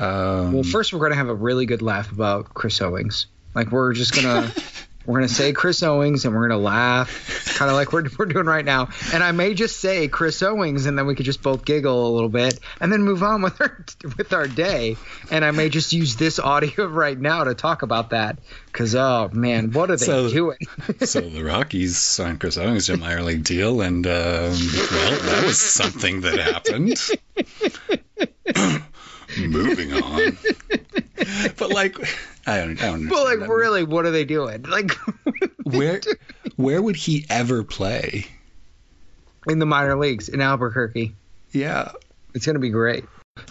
Um, Well, first we're gonna have a really good laugh about Chris Owings. Like we're just gonna we're gonna say Chris Owings and we're gonna laugh, kind of like we're we're doing right now. And I may just say Chris Owings, and then we could just both giggle a little bit, and then move on with our with our day. And I may just use this audio right now to talk about that, because oh man, what are they So- doing? so the Rockies signed Chris Owings to a minor league deal, and um, well, that was something that happened. Moving on, but like, I don't, I don't. But like, really, what are they doing? Like where, where would he ever play? in the minor leagues in Albuquerque. Yeah, It's gonna be great.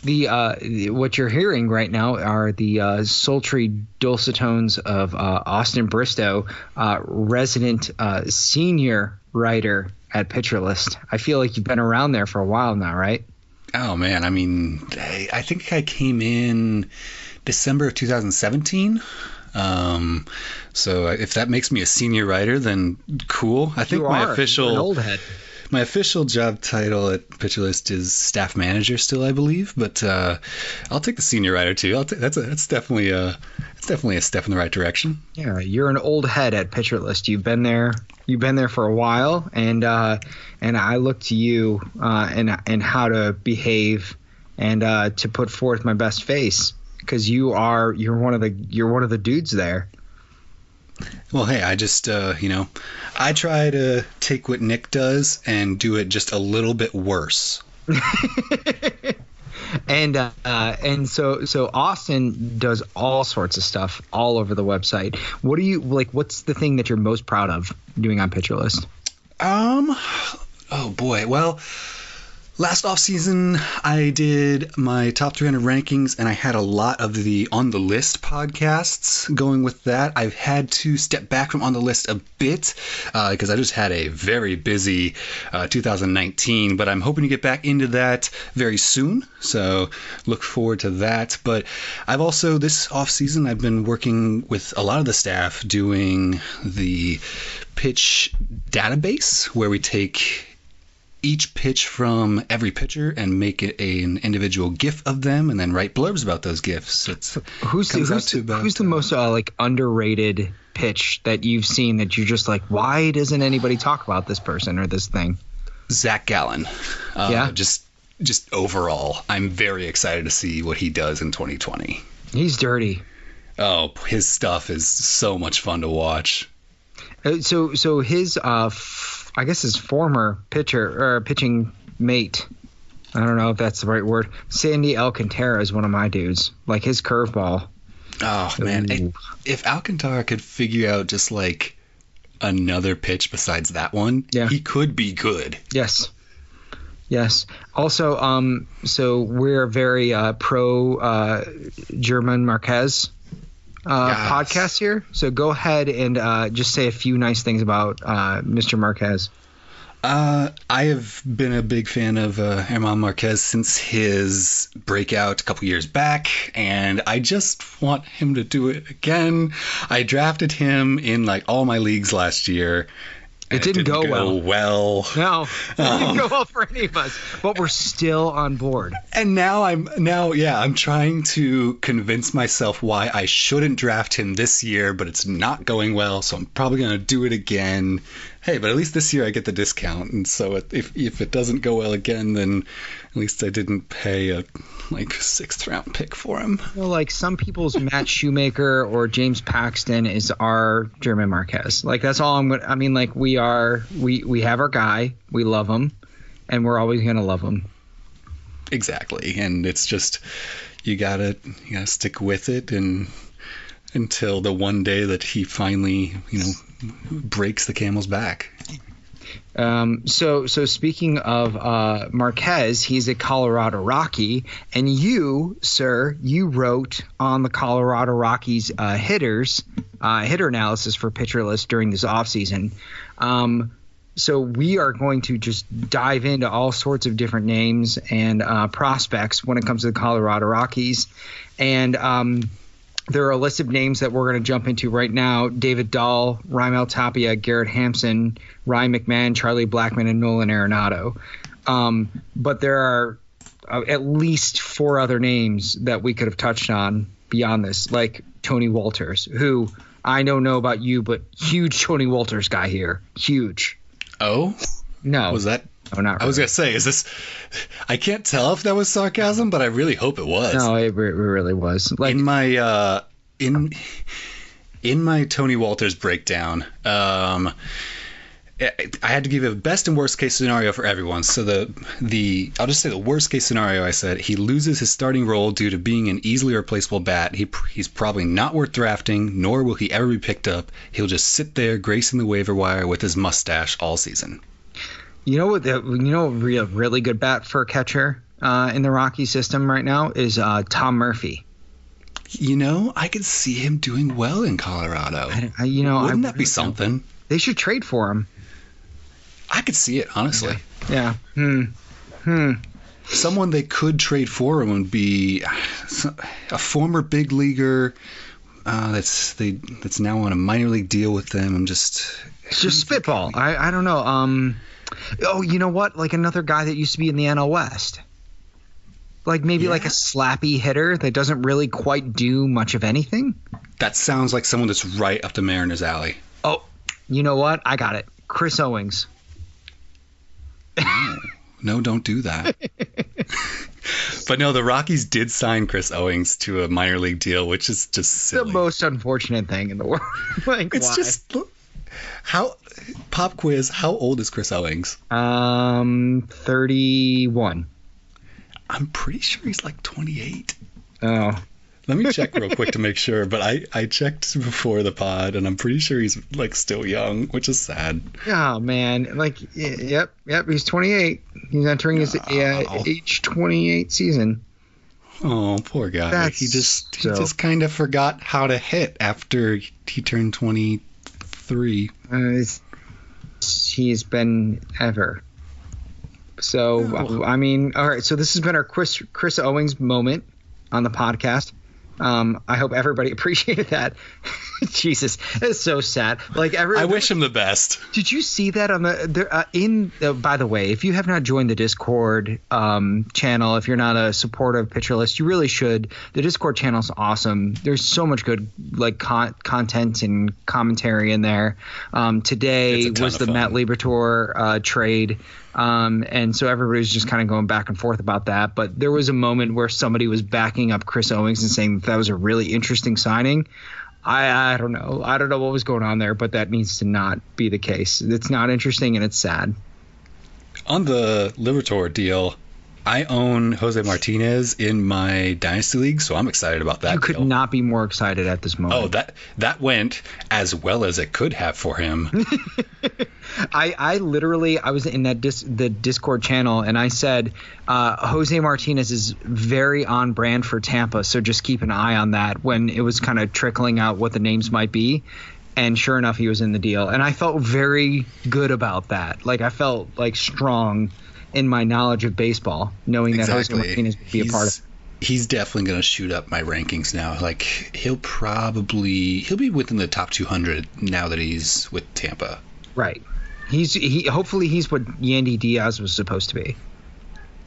The uh, what you're hearing right now are the uh, sultry dulcet tones of uh, Austin Bristow, uh, resident uh, senior writer at Pitcher List. I feel like you've been around there for a while now, right? Oh man, I mean, I, I think I came in December of 2017. Um, so if that makes me a senior writer, then cool. I think my official old head. My official job title at PitcherList is staff manager still, I believe. But uh, I'll take the senior writer too. I'll ta- that's a, that's definitely a that's definitely a step in the right direction. Yeah, you're an old head at Pitcher List. You've been there. You've been there for a while, and uh, and I look to you uh, and and how to behave and uh, to put forth my best face because you are you're one of the you're one of the dudes there. Well, hey, I just uh, you know, I try to take what Nick does and do it just a little bit worse. and uh, and so so Austin does all sorts of stuff all over the website. What do you like? What's the thing that you're most proud of doing on Pitcher List? Um, oh boy. Well, last off season I did my top 300 rankings, and I had a lot of the on the list podcasts going with that. I've had to step back from on the list a bit because I just had a very busy uh, 2019, but I'm hoping to get back into that very soon. So look forward to that. But I've also this off season I've been working with a lot of the staff doing the pitch database where we take each pitch from every pitcher and make it a, an individual GIF of them, and then write blurbs about those GIFs. It's Who's the, who's, the, about, who's the uh, most uh, like underrated pitch that you've seen that you're just like, why doesn't anybody talk about this person or this thing? Zach Gallen. Uh, Yeah? Just just overall, I'm very excited to see what he does in 2020. He's dirty. Oh, his stuff is so much fun to watch. Uh, So so his uh, f- I guess his former pitcher or pitching mate. I don't know if that's the right word. Sandy Alcantara is one of my dudes. Like his curveball. Oh man, Ooh. if Alcantara could figure out just like another pitch besides that one, Yeah. he could be good. Yes. Yes. Also, um, so we're very uh, pro uh, German Marquez uh, Yes. podcast here. So go ahead and uh, just say a few nice things about uh, Mr. Marquez. Uh, I have been a big fan of uh, German Marquez since his breakout a couple years back, and I just want him to do it again. I drafted him in like all my leagues last year. It didn't, didn't go, well. well. No, it didn't go well for any of us. But we're still on board. And now I'm now yeah, I'm trying to convince myself why I shouldn't draft him this year, but it's not going well, so I'm probably going to do it again. Hey, but at least this year I get the discount, and so if if it doesn't go well again, then at least I didn't pay a like sixth round pick for him. Well, like some people's Matt Shoemaker or James Paxton is our German Marquez. Like that's all I'm gonna. I mean, like we are we we have our guy, we love him, and we're always gonna love him. Exactly, and it's just you gotta you gotta stick with it and until the one day that he finally you know breaks the camel's back. Um, so, so speaking of uh, Marquez, he's a Colorado Rocky, and you, sir, you wrote on the Colorado Rockies uh, hitters uh, hitter analysis for Pitcher List during this offseason. Um, so we are going to just dive into all sorts of different names and uh, prospects when it comes to the Colorado Rockies, and um, there are a list of names that we're going to jump into right now David Dahl, Raimel Tapia, Garrett Hampson, Ryan McMahon, Charlie Blackmon, and Nolan Arenado. Um, but there are uh, at least four other names that we could have touched on beyond this, like Tony Wolters, who I don't know about you, but huge Tony Wolters guy here. Huge. Oh? No. Was that Oh, not I was gonna say, is this? I can't tell if that was sarcasm, but I really hope it was. No, it, re- it really was. Like, in my uh, in in my Tony Wolters breakdown, um, I I had to give a best and worst case scenario for everyone. So the the I'll just say the worst case scenario. I said he loses his starting role due to being an easily replaceable bat. He he's probably not worth drafting, nor will he ever be picked up. He'll just sit there gracing the waiver wire with his mustache all season. You know what? The, you know, a real, really good bat for a catcher uh, in the Rocky system right now is uh, Tom Murphy. You know, I could see him doing well in Colorado. I, I- you know, Wouldn't I that be something? They should trade for him. I could see it honestly. Yeah. Hmm. Hmm. Someone they could trade for him would be a former big leaguer uh, that's they that's now on a minor league deal with them. I'm just It's just spitball. I, I don't know. Um. Oh, you know what? Like another guy that used to be in the NL West. Like maybe like a slappy hitter that doesn't really quite do much of anything. that sounds like someone that's right up the Mariners' alley. Oh, you know what? I got it. Chris Owings. No, no don't do that. but no, the Rockies did sign Chris Owings to a minor league deal, which is just The most unfortunate thing in the world. like, it's why? just how pop quiz. How old is Chris Owings? um 31. I'm pretty sure he's like 28. Oh, Let me check real quick to make sure, but I, I checked before the pod and I'm pretty sure he's like still young, which is sad. oh man. Like, yep, yep. He's 28. He's entering his uh, Oh. age 28 season. Oh, poor guy. That's he just he just kind of forgot how to hit after he turned 23. Uh, he's been ever. So Oh. I mean, all right. So this has been our Chris Chris Owings moment on the podcast. Um, I hope everybody appreciated that. Jesus, it's so sad. Like every, I wish him the best. Did you see that on the there uh, in? Uh, by the way, if you have not joined the Discord um, channel, if you're not a supporter of Pitcher List, you really should. The Discord channel is awesome. There's so much good like con- content and commentary in there. Um, today It's a ton was the fun. Matt Liberatore uh, trade. Um, and so everybody was just kind of going back and forth about that. But there was a moment where somebody was backing up Chris Owings and saying that, that was a really interesting signing. I, I don't know. I don't know what was going on there, but that needs to not be the case. It's not interesting and it's sad. On the Liberatore deal, I own Jose Martinez in my dynasty league, so I'm excited about that. you could deal. not be more excited at this moment. Oh, that that went as well as it could have for him. I, I literally I was in that dis, the Discord channel and I said uh, Jose Martinez is very on brand for Tampa, so just keep an eye on that when it was kind of trickling out what the names might be. And sure enough, he was in the deal, and I felt very good about that. Like I felt like strong in my knowledge of baseball, knowing that Jose Martinez would be he's, a part of. He's definitely going to shoot up my rankings now. Like he'll probably he'll be within the top 200 now that he's with Tampa. Right. He's he. Hopefully, he's what Yandy Diaz was supposed to be.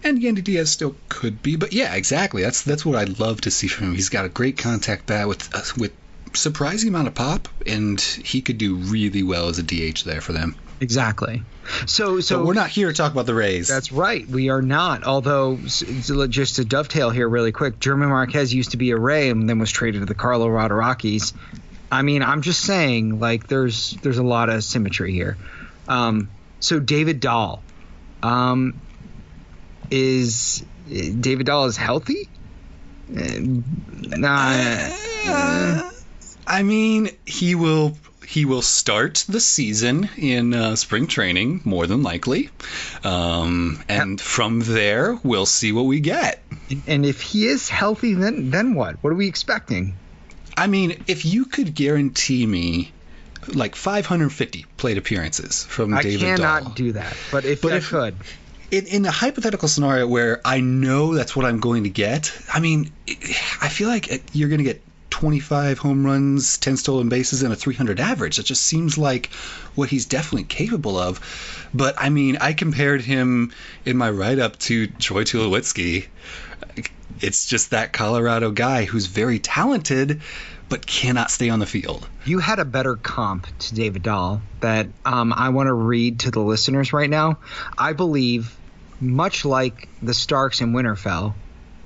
And Yandy Diaz still could be, but yeah, exactly. That's that's what I'd love to see from him. He's got a great contact bat with uh, with surprising amount of pop, and he could do really well as a DH there for them. Exactly. So, so but we're not here to talk about the Rays. That's right. We are not. Although, just to dovetail here really quick, German Marquez used to be a Ray and then was traded to the Colorado Rockies. I mean, I'm just saying, like, there's there's a lot of symmetry here. Um, so David Dahl, um, is David Dahl is healthy? Uh, nah. Uh, I mean, he will he will start the season in uh, spring training more than likely, um, and from there we'll see what we get. And if he is healthy, then then what? What are we expecting? I mean, if you could guarantee me like 550 plate appearances from I David I cannot Dahl. do that, but if But I if- could, in, in a hypothetical scenario where I know that's what I'm going to get, I mean, I feel like uh, you're going to get 25 home runs, 10 stolen bases, and a 300 average. That just seems like what he's definitely capable of. But I mean, I compared him in my write up to Troy Tulowitzki. It's just that Colorado guy who's very talented, but cannot stay on the field. you had a better comp to David Dahl that um, I want to read to the listeners right now. I believe, much like the Starks in Winterfell,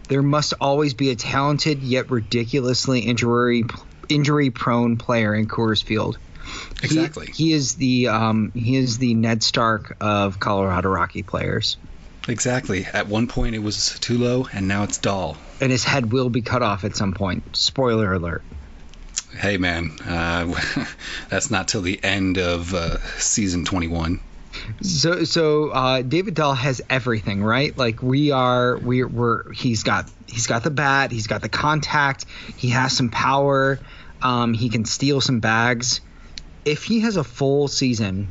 there must always be a talented yet ridiculously injury injury prone player in Coors Field. He- Exactly. He, is the um, he is the Ned Stark of Colorado Rocky players, Exactly. At one point it was Tulo, and now it's Dahl. and his head will be cut off at some point. Spoiler alert. Hey man, uh, that's not till the end of uh, season 21. So so uh, David Dahl has everything, right? Like we are we we're he's got he's got the bat, he's got the contact, he has some power, um, he can steal some bags. If he has a full season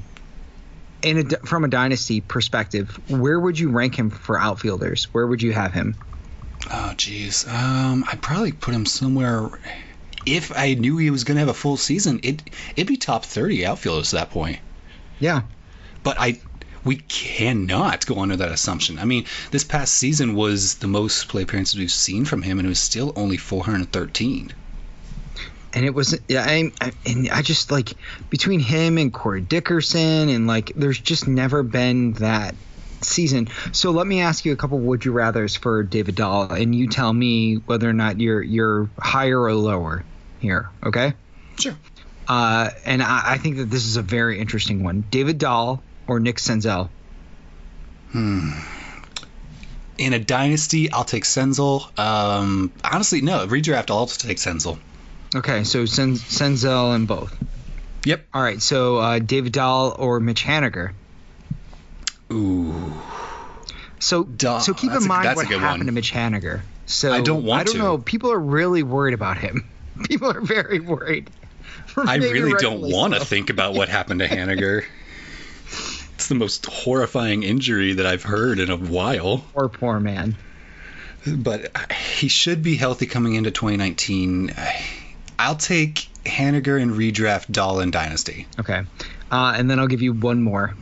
in a, from a dynasty perspective, where would you rank him for outfielders? Where would you have him? Oh jeez, um, I'd probably put him somewhere. If I knew he was gonna have a full season, it it'd be top 30 outfielders at that point. Yeah. But I, we cannot go under that assumption. I mean, this past season was the most play appearances we've seen from him, and it was still only 413. and it was yeah I, I and I just like between him and Corey Dickerson and like there's just never been that season. So let me ask you a couple would you rather's for David Dahl and you tell me whether or not you're you're higher or lower here, okay? Sure. Uh, and I, I think that this is a very interesting one. David Dahl or Nick Senzel? Hmm. In a dynasty, I'll take Senzel. Um, honestly, no, redraft, I'll also take Senzel. Okay, so Sen, Senzel and both. Yep. All right, so uh, David Dahl or Mitch Haniger? Ooh. So, Duh, so keep in mind a what happened one. to Mitch Haniger. So I don't want I don't to. know. People are really worried about him. People are very worried. I really don't want to so. think about what happened to Haniger. It's the most horrifying injury that I've heard in a while. Poor, poor man. But he should be healthy coming into 2019. I'll take Haniger and redraft Dahl and Dynasty. Okay, uh, and then I'll give you one more.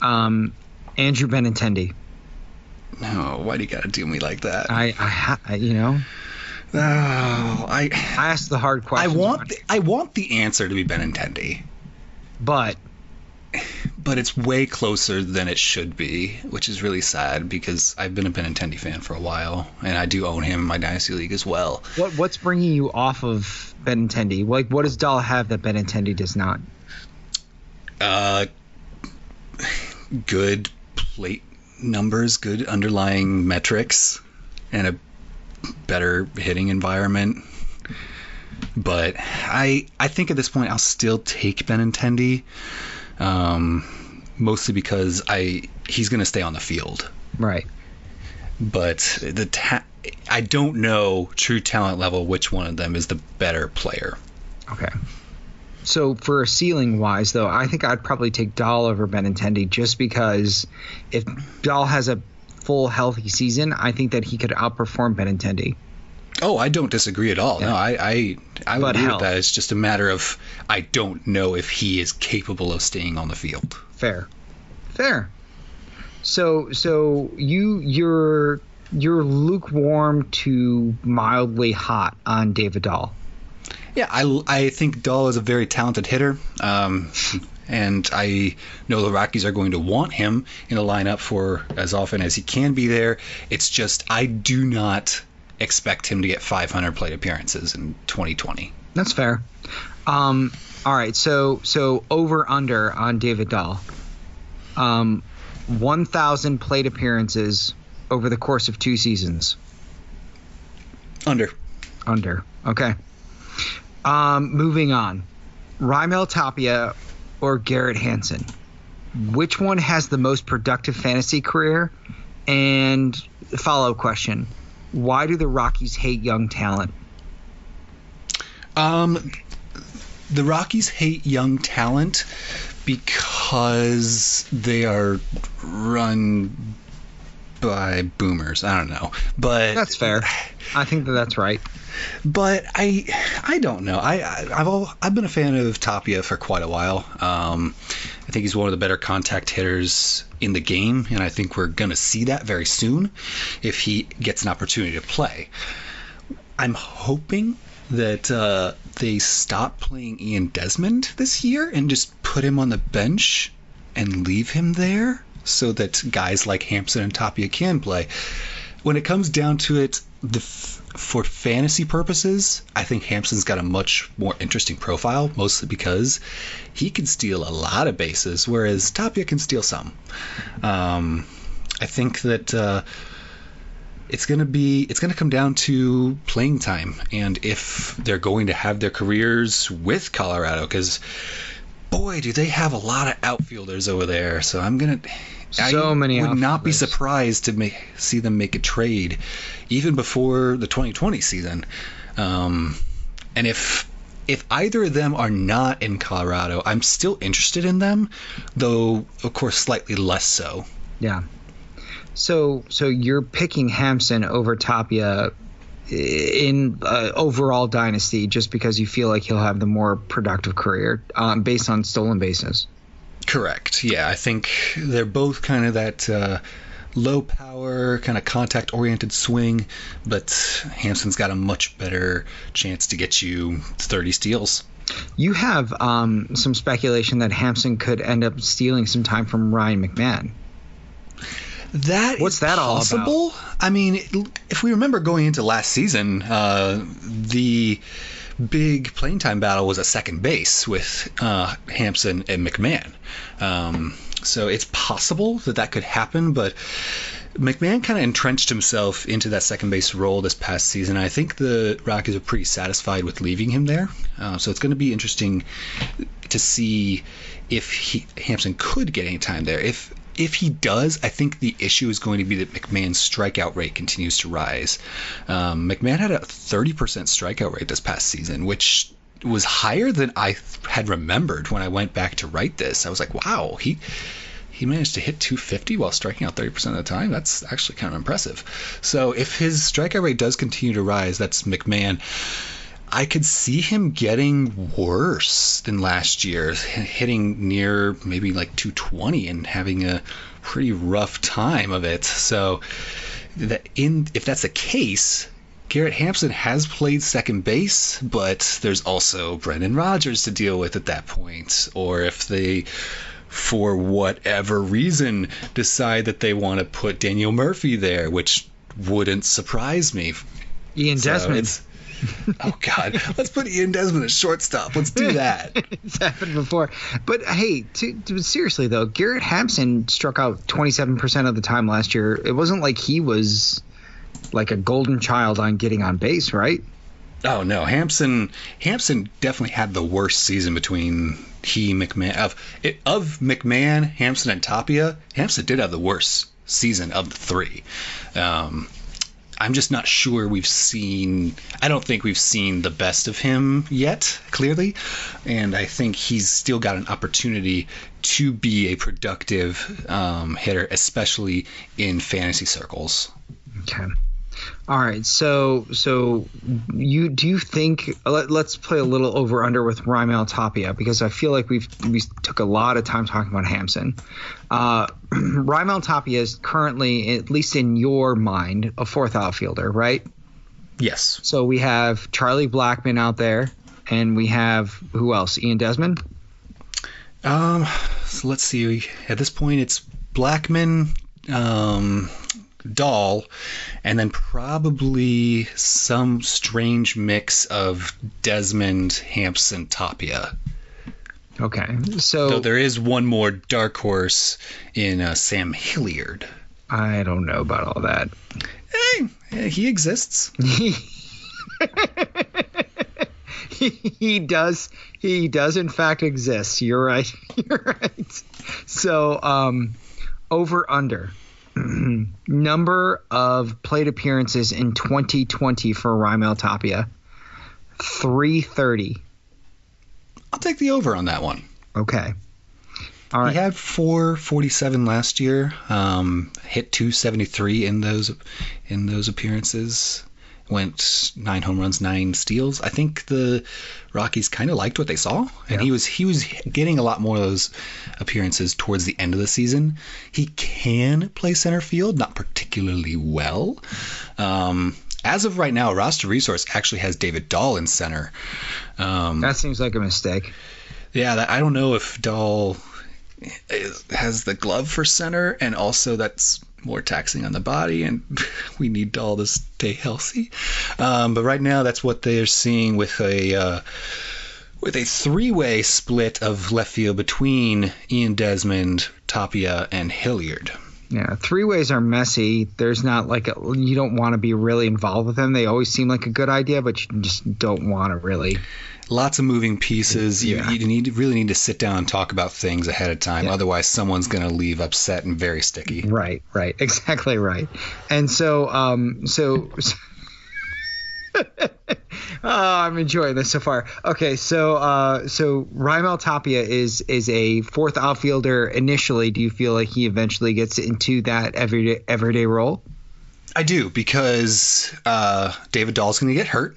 Um, Andrew Benintendi. No, why do you gotta do me like that? I, I, I- you know, oh, I, I asked the hard question. I want, the, I want the answer to be Benintendi, but but it's way closer than it should be, which is really sad because I've been a Benintendi fan for a while, and I do own him in my Dynasty League as well. what what's bringing you off of Benintendi? Like, what does Dahl have that Benintendi does not? Uh, good plate numbers, good underlying metrics, and a better hitting environment. But I I think at this point I'll still take Benintendi, um, mostly because I he's going to stay on the field. Right. But the ta- I don't know true talent level which one of them is the better player. Okay. So for a ceiling wise, though, I think I'd probably take Dahl over Benintendi just because if Dahl has a full healthy season, I think that he could outperform Benintendi. Oh, I don't disagree at all. Yeah. No, I I, I would But agree with that. It's just a matter of I don't know if he is capable of staying on the field. Fair, fair. So so you you're you're lukewarm to mildly hot on David Dahl. Yeah, I, I think Dahl is a very talented hitter. Um, and I know the Rockies are going to want him in the lineup for as often as he can be there. It's just I do not expect him to get 500 plate appearances in 2020. That's fair. Um, all right, so so over under on David Dahl. Um, one thousand plate appearances over the course of two seasons. Under. Under. Okay. Um, moving on. Raimel Tapia or Garrett Hampson? Which one has the most productive fantasy career? And follow question: Why do the Rockies hate young talent? Um, the Rockies hate young talent because they are run by boomers. I don't know, but That's fair. I think that that's right. but I I don't know. I, I I've al- I've been a fan of Tapia for quite a while. Um, I think he's one of the better contact hitters in the game, and I think we're gonna see that very soon if he gets an opportunity to play. I'm hoping that uh, they stop playing Ian Desmond this year and just put him on the bench and leave him there so that guys like Hampson and Tapia can play. When it comes down to it, the for fantasy purposes, I think Hampson's got a much more interesting profile, mostly because he can steal a lot of bases, whereas Tapia can steal some. Um, I think that uh, it's gonna be it's gonna come down to playing time and if they're going to have their careers with Colorado because boy do they have a lot of outfielders over there. So I'm gonna So I many would not be surprised to make, see them make a trade even before the 2020 season. Um, and if if either of them are not in Colorado I'm still interested in them though of course slightly less so. Yeah. So so you're picking Hampson over Tapia in uh, overall dynasty just because you feel like he'll have the more productive career um, based on stolen bases. Correct. Yeah, I think they're both kind of that uh, low power, kind of contact oriented swing, but Hampson's got a much better chance to get you 30 steals. You have um, some speculation that Hampson could end up stealing some time from Ryan McMahon. That What's is that all about? possible? I mean, if we remember going into last season, uh, the big playing time battle was at second base with uh, Hampson and McMahon. Um, so it's possible that that could happen, but McMahon kind of entrenched himself into that second base role this past season. I think the Rockies are pretty satisfied with leaving him there. Uh, so it's going to be interesting to see if he, Hampson could get any time there. If if he does, I think the issue is going to be that McMahon's strikeout rate continues to rise. Um, McMahon had a 30% strikeout rate this past season, which was higher than I had remembered when I went back to write this. I was like, wow, he he managed to hit 250 while striking out 30% of the time. That's actually kind of impressive. So if his strikeout rate does continue to rise, that's McMahon. I could see him getting worse than last year, hitting near maybe like 220 and having a pretty rough time of it. So that in if that's the case, Garrett Hampson has played second base, but there's also Brendan Rodgers to deal with at that point. Or if they, for whatever reason, decide that they want to put Daniel Murphy there, which wouldn't surprise me. Ian So Desmond. oh God, let's put Ian Desmond at shortstop. Let's do that. it's happened before. But hey, to, to, seriously though, Garrett Hampson struck out 27% of the time last year. It wasn't like he was like a golden child on getting on base, right? Oh no, Hampson Hampson definitely had the worst season between he McMahon of it, of McMahon, Hampson, and Tapia. Hampson did have the worst season of the three. Um, I'm just not sure we've seen. I don't think we've seen the best of him yet, clearly, and I think he's still got an opportunity to be a productive um, hitter, especially in fantasy circles. Okay. All right. So so you do you think let, us play a little over under with Raimel Tapia because I feel like we've we took a lot of time talking about Hampson. Uh, Raimel Tapia is currently, at least in your mind, a fourth outfielder, right? Yes. So we have Charlie Blackmon out there, and we have who else? Ian Desmond. Um. So let's see. At this point, it's Blackmon. Um, Dahl, and then probably some strange mix of Desmond, Hampson, Tapia. Okay, so Though there is one more dark horse in uh, Sam Hilliard. I don't know about all that. Hey, he exists. he, he does. He does in fact exist. You're right. You're right. So, um, over under number of plate appearances in 2020 for Raimel Tapia 330. I'll take the over on that one. Okay. All right. He had 447 last year. Um, hit 273 in those in those appearances. Went nine home runs, nine steals. I think the Rockies kind of liked what they saw, and Yeah. he was he was getting a lot more of those appearances towards the end of the season. He can play center field, not particularly well. Um, as of right now, roster resource actually has David Dahl in center. Um, that seems like a mistake. yeah, that, I don't know if Dahl has the glove for center, and also that's more taxing on the body, and we need all to stay healthy. Um, but right now, that's what they're seeing with a uh, with a three-way split of left field between Ian Desmond, Tapia, and Hilliard. Yeah, three ways are messy. There's not like a, you don't want to be really involved with them. They always seem like a good idea, but you just don't want to really. Lots of moving pieces. You, Yeah. you need really need to sit down and talk about things ahead of time. Yeah. Otherwise, someone's going to leave upset and very sticky. Right, right, exactly right. And so, um, so. oh, I'm enjoying this so far. Okay, so uh, so Raimel Tapia is is a fourth outfielder initially. Do you feel like he eventually gets into that everyday everyday role? I do because uh, David Dahl's going to get hurt,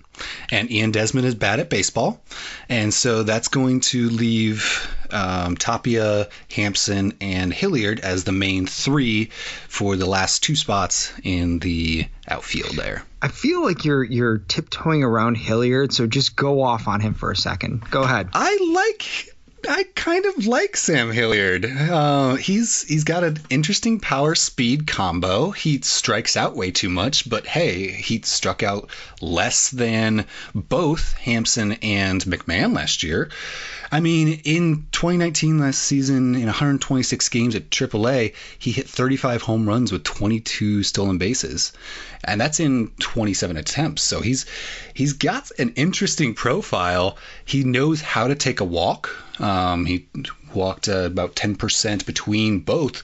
and Ian Desmond is bad at baseball, and so that's going to leave um, Tapia, Hampson, and Hilliard as the main three for the last two spots in the outfield. There, I feel like you're you're tiptoeing around Hilliard, so just go off on him for a second. Go ahead. I like. I kind of like Sam Hilliard. Uh, he's he's got an interesting power speed combo. He strikes out way too much, but hey, he struck out less than both Hampson and McMahon last year. I mean, in 2019 last season, in 126 games at AAA, he hit 35 home runs with 22 stolen bases, and that's in 27 attempts. So he's he's got an interesting profile. He knows how to take a walk. Um, he walked uh, about 10% between both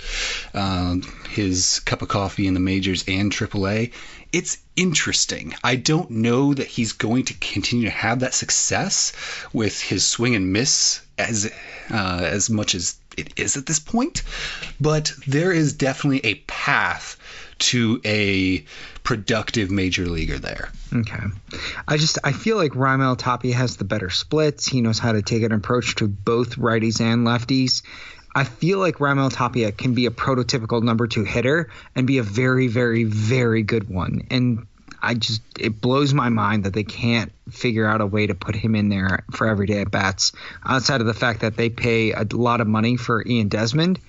um, his cup of coffee in the majors and AAA. It's interesting. I don't know that he's going to continue to have that success with his swing and miss as uh, as much as it is at this point, but there is definitely a path to a productive major leaguer there. Okay. I just I feel like Raimel Tapia has the better splits. He knows how to take an approach to both righties and lefties. I feel like Raimel Tapia can be a prototypical number two hitter and be a very, very, very good one. And I just it blows my mind that they can't figure out a way to put him in there for everyday at bats. Outside of the fact that they pay a lot of money for Ian Desmond,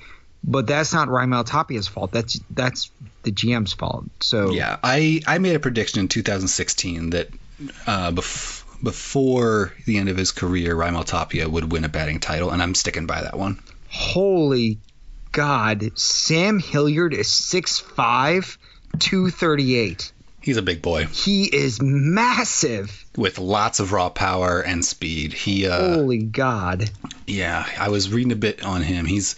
but that's not Raimel Tapia's fault. That's that's the GM's fault. So Yeah, I, I made a prediction in 2016 that uh, bef- before the end of his career, Raimel Tapia would win a batting title, and I'm sticking by that one. Holy God. Sam Hilliard is 6'5, 238. He's a big boy He is massive. with lots of raw power and speed. He, uh, Holy God. yeah, I was reading a bit on him. He's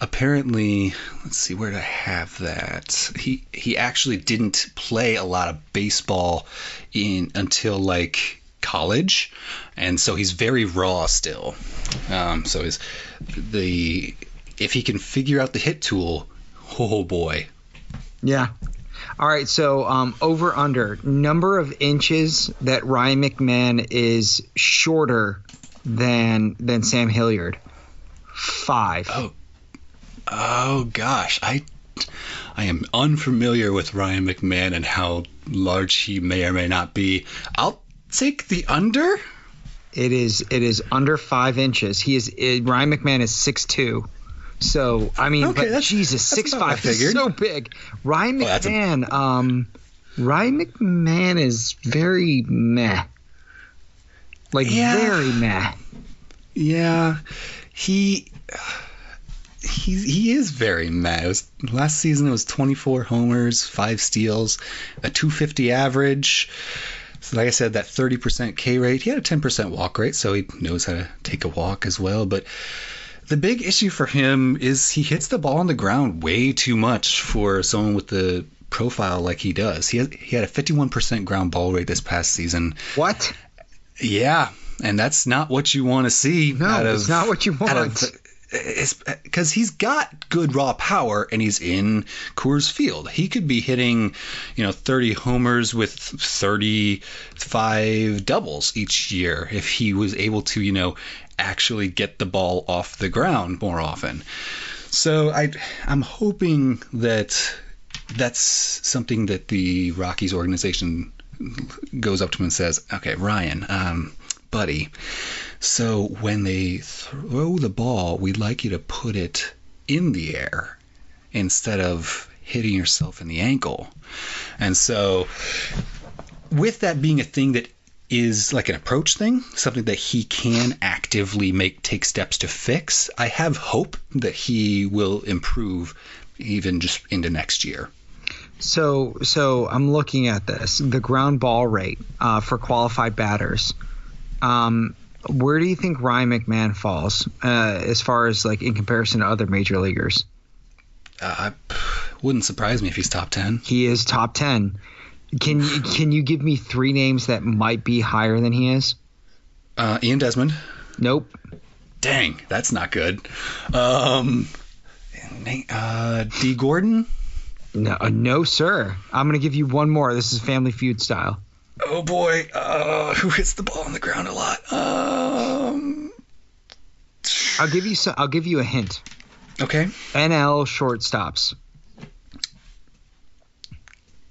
apparently, let's see, where I have that? He he actually didn't play a lot of baseball in until like college, and so he's very raw still. Um, so his the if he can figure out the hit tool, oh boy. Yeah. All right, so um, over under number of inches that Ryan McMahon is shorter than than Sam Hilliard. Five. Oh, oh gosh, I I am unfamiliar with Ryan McMahon and how large he may or may not be. I'll take the under. It is it is under five inches. He is it, Ryan McMahon is six two. So I mean, Okay, but Jesus, six about what I five is so big. Ryan Oh, that's a- McMahon, um, Ryan McMahon is very meh, like Yeah. very meh. Yeah, he he he is very mad. Was, last season it was 24 homers, five steals, a 250 average. So like I said, that 30% K rate. He had a 10% walk rate, so he knows how to take a walk as well. But the big issue for him is he hits the ball on the ground way too much for someone with the profile like he does. He had, he had a 51% ground ball rate this past season. What? Yeah, and that's not what you want to see. No, of, it's not what you want. of- because he's got good raw power and he's in Coors Field. He could be hitting, you know, 30 homers with 35 doubles each year if he was able to, you know, actually get the ball off the ground more often. So I I'm hoping that that's something that the Rockies organization goes up to him and says, "Okay, Ryan, um, buddy, so when they throw the ball, we'd like you to put it in the air instead of hitting yourself in the ankle." And so, with that being a thing that is like an approach thing, something that he can actively make take steps to fix, I have hope that he will improve even just into next year. So, so I'm looking at this the ground ball rate uh, for qualified batters. Um, where do you think Ryan McMahon falls uh, as far as like in comparison to other major leaguers? Uh, wouldn't surprise me if he's top 10. He is top ten. Can you can you give me three names that might be higher than he is? Uh, Ian Desmond. Nope. Dang, that's not good. Um, uh, Dee Gordon. No, uh, no, sir. I'm gonna give you one more. This is Family Feud style. Oh boy, uh, who hits the ball on the ground a lot? Um, I'll give you. So, I'll give you a hint. okay, NL shortstops.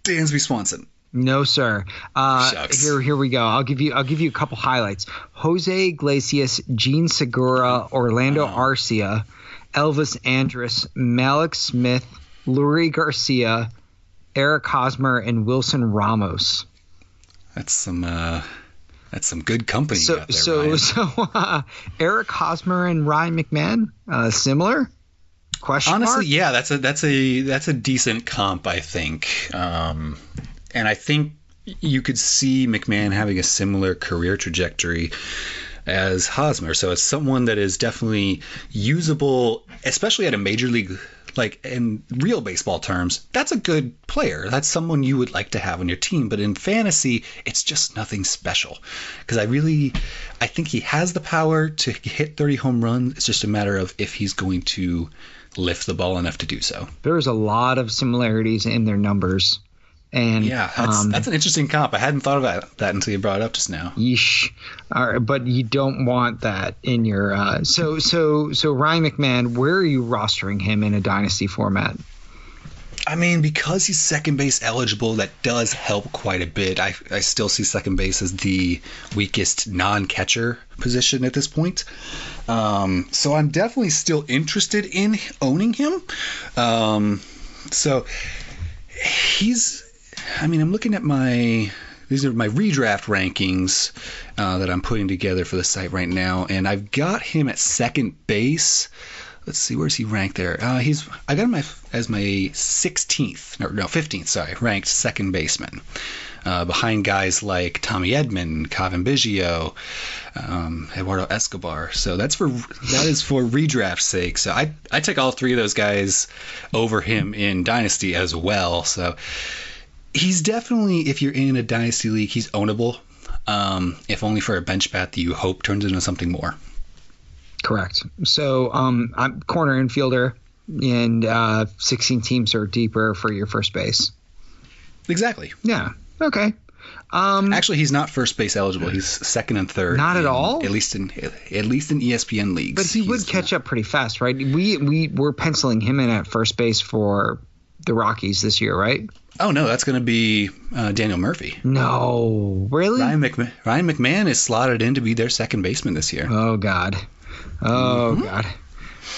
Dansby Swanson. No, sir. Uh, Shucks. here, here we go. I'll give you. I'll give you a couple highlights. Jose Iglesias, Jean Segura, Orlando Arcia, Elvis Andrus, Mallex Smith, Leury Garcia, Eric Hosmer, and Wilson Ramos. That's some uh, that's some good company So, there, so, Ryan. so, uh, Eric Hosmer and Ryan McMahon, uh, similar? Question Honestly, mark? yeah, that's a that's a that's a decent comp, I think. Um, and I think you could see McMahon having a similar career trajectory as Hosmer. So it's someone that is definitely usable, especially at a major league. Like in real baseball terms, that's a good player. That's someone you would like to have on your team. But in fantasy, it's just nothing special. Because I really, I think he has the power to hit 30 home runs. It's just a matter of if he's going to lift the ball enough to do so. There's a lot of similarities in their numbers. And Yeah, that's um, that's an interesting comp. I hadn't thought about that until you brought it up just now. Yeesh. Right, but you don't want that in your. Uh, so so so Ryan McMahon, where are you rostering him in a dynasty format? I mean, because he's second base eligible, that does help quite a bit. I, I still see second base as the weakest non catcher position at this point. Um, so I'm definitely still interested in owning him. Um, so he's, I mean, I'm looking at my. These are my redraft rankings uh, that I'm putting together for the site right now, and I've got him at second base let's see where's he ranked there uh, he's i got him as my 16th no, no 15th sorry ranked second baseman uh, behind guys like Tommy Edman, Cavan Biggio, um, Eduardo Escobar. So that's for that is for redraft's sake. So I I take all three of those guys over him in Dynasty as well. So he's definitely if you're in a Dynasty league, he's ownable. Um, if only for a bench bat that you hope turns into something more. Correct. So um, I'm corner infielder, and uh, 16 teams are deeper for your first base. Exactly. Yeah. Okay. Um, Actually, he's not first base eligible. He's second and third. Not at all? At least in at least in ESPN leagues. but he would catch up pretty fast, right? We we were penciling him in at first base for the Rockies this year, right? Oh no, that's going to be uh, Daniel Murphy. No, really? Ryan, McMahon, Ryan McMahon is slotted in to be their second baseman this year. Oh God. Oh Mm-hmm. God.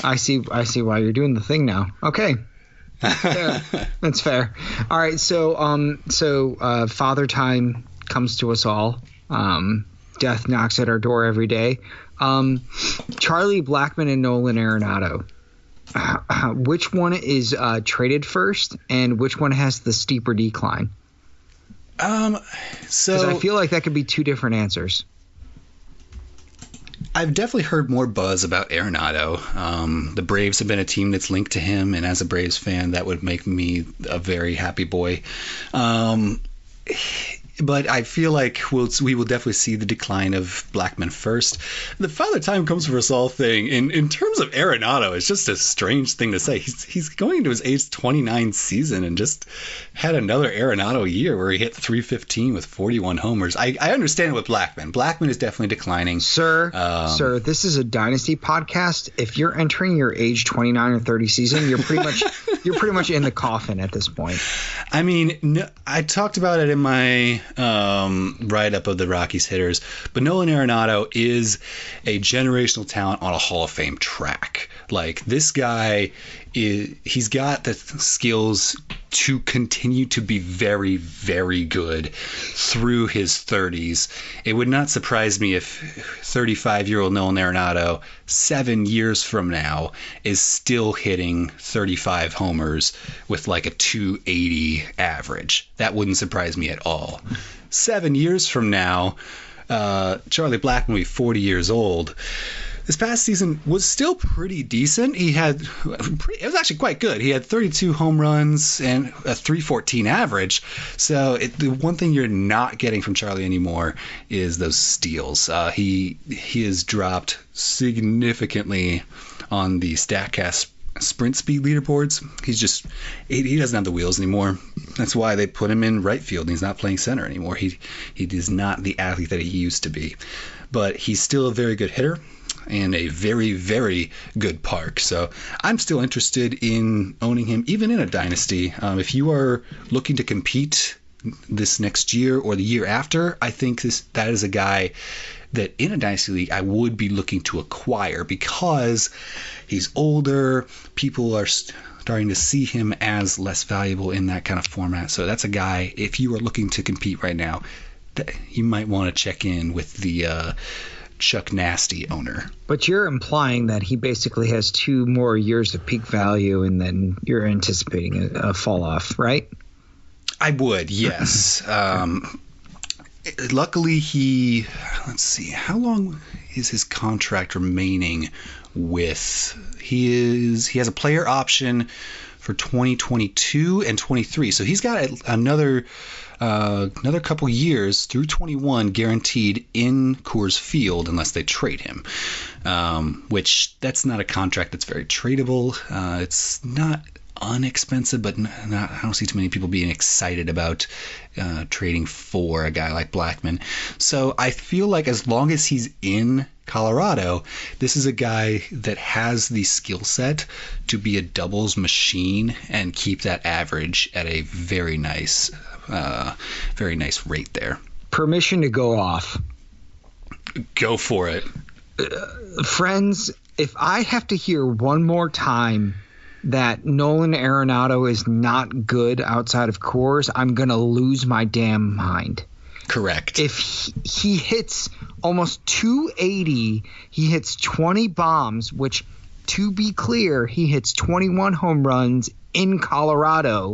I see. I see why you're doing the thing now. Okay. Fair. That's fair. All right. So um so uh, Father Time comes to us all. Um, death knocks at our door every day. Um, Charlie Blackmon and Nolan Arenado. which one is uh, traded first, and which one has the steeper decline? Um, so I feel like that could be two different answers. I've definitely heard more buzz about Arenado. Um, the Braves have been a team that's linked to him, and as a Braves fan, that would make me a very happy boy. Um, but I feel like we'll, we will definitely see the decline of Blackmon first. The Father Time comes for us all thing, in, in terms of Arenado, it's just a strange thing to say. He's, he's going into his age 29 season and just had another Arenado year where he hit 315 with 41 homers. I, I understand it with Blackmon. Blackmon is definitely declining. Sir, Um, sir, this is a dynasty podcast. If you're entering your age 29 or 30 season, you're pretty much you're pretty much in the coffin at this point. I mean, no, I talked about it in my um, write up of the Rockies hitters, but Nolan Arenado is a generational talent on a Hall of Fame track. Like this guy is, he's got the skills to continue to be very, very good through his 30s. It would not surprise me if 35 year old Nolan Arenado, seven years from now, is still hitting 35 homers with like a 280 average. That wouldn't surprise me at all. Seven years from now, uh, Charlie Black will be 40 years old. This past season was still pretty decent. He had, it was actually quite good. He had 32 home runs and a 314 average. So it, the one thing you're not getting from Charlie anymore is those steals. Uh, he he has dropped significantly on the Statcast sprint speed leaderboards. He's just he, doesn't have the wheels anymore. That's why they put him in right field. and He's not playing center anymore. He he is not the athlete that he used to be. But he's still a very good hitter and a very very good park. So I'm still interested in owning him even in a dynasty. Um, if you are looking to compete this next year or the year after, I think this that is a guy that in a dynasty league I would be looking to acquire because he's older. People are starting to see him as less valuable in that kind of format. So that's a guy. If you are looking to compete right now, that you might want to check in with the uh, Chuck Nazty owner. But you're implying that he basically has two more years of peak value, and then you're anticipating a, a fall off, right? I would, yes. um, luckily, he. Let's see. How long is his contract remaining with? He is. He has a player option for 2022 and 23. So he's got another. Uh, another couple years through 21 guaranteed in Coors Field unless they trade him, um, which that's not a contract that's very tradable. Uh, it's not unexpensive, but not, I don't see too many people being excited about uh, trading for a guy like Blackmon. So I feel like as long as he's in Colorado, this is a guy that has the skill set to be a doubles machine and keep that average at a very nice, uh, very nice rate there. Permission to go off. Go for it. Friends, if I have to hear one more time that Nolan Arenado is not good outside of Coors, I'm going to lose my damn mind. Correct. If he, he hits almost 280, he hits 20 bombs, which, to be clear, he hits 21 home runs in Colorado.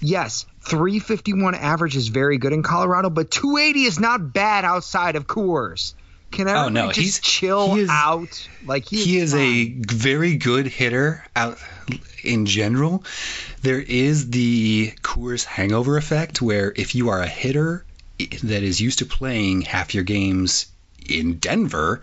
Yes, 351 average is very good in Colorado, but 280 is not bad outside of Coors. Can I Oh, no, just he's- chill he is- out? Like he, he is a very good hitter out in general. There is the Coors hangover effect where if you are a hitter that is used to playing half your games in Denver,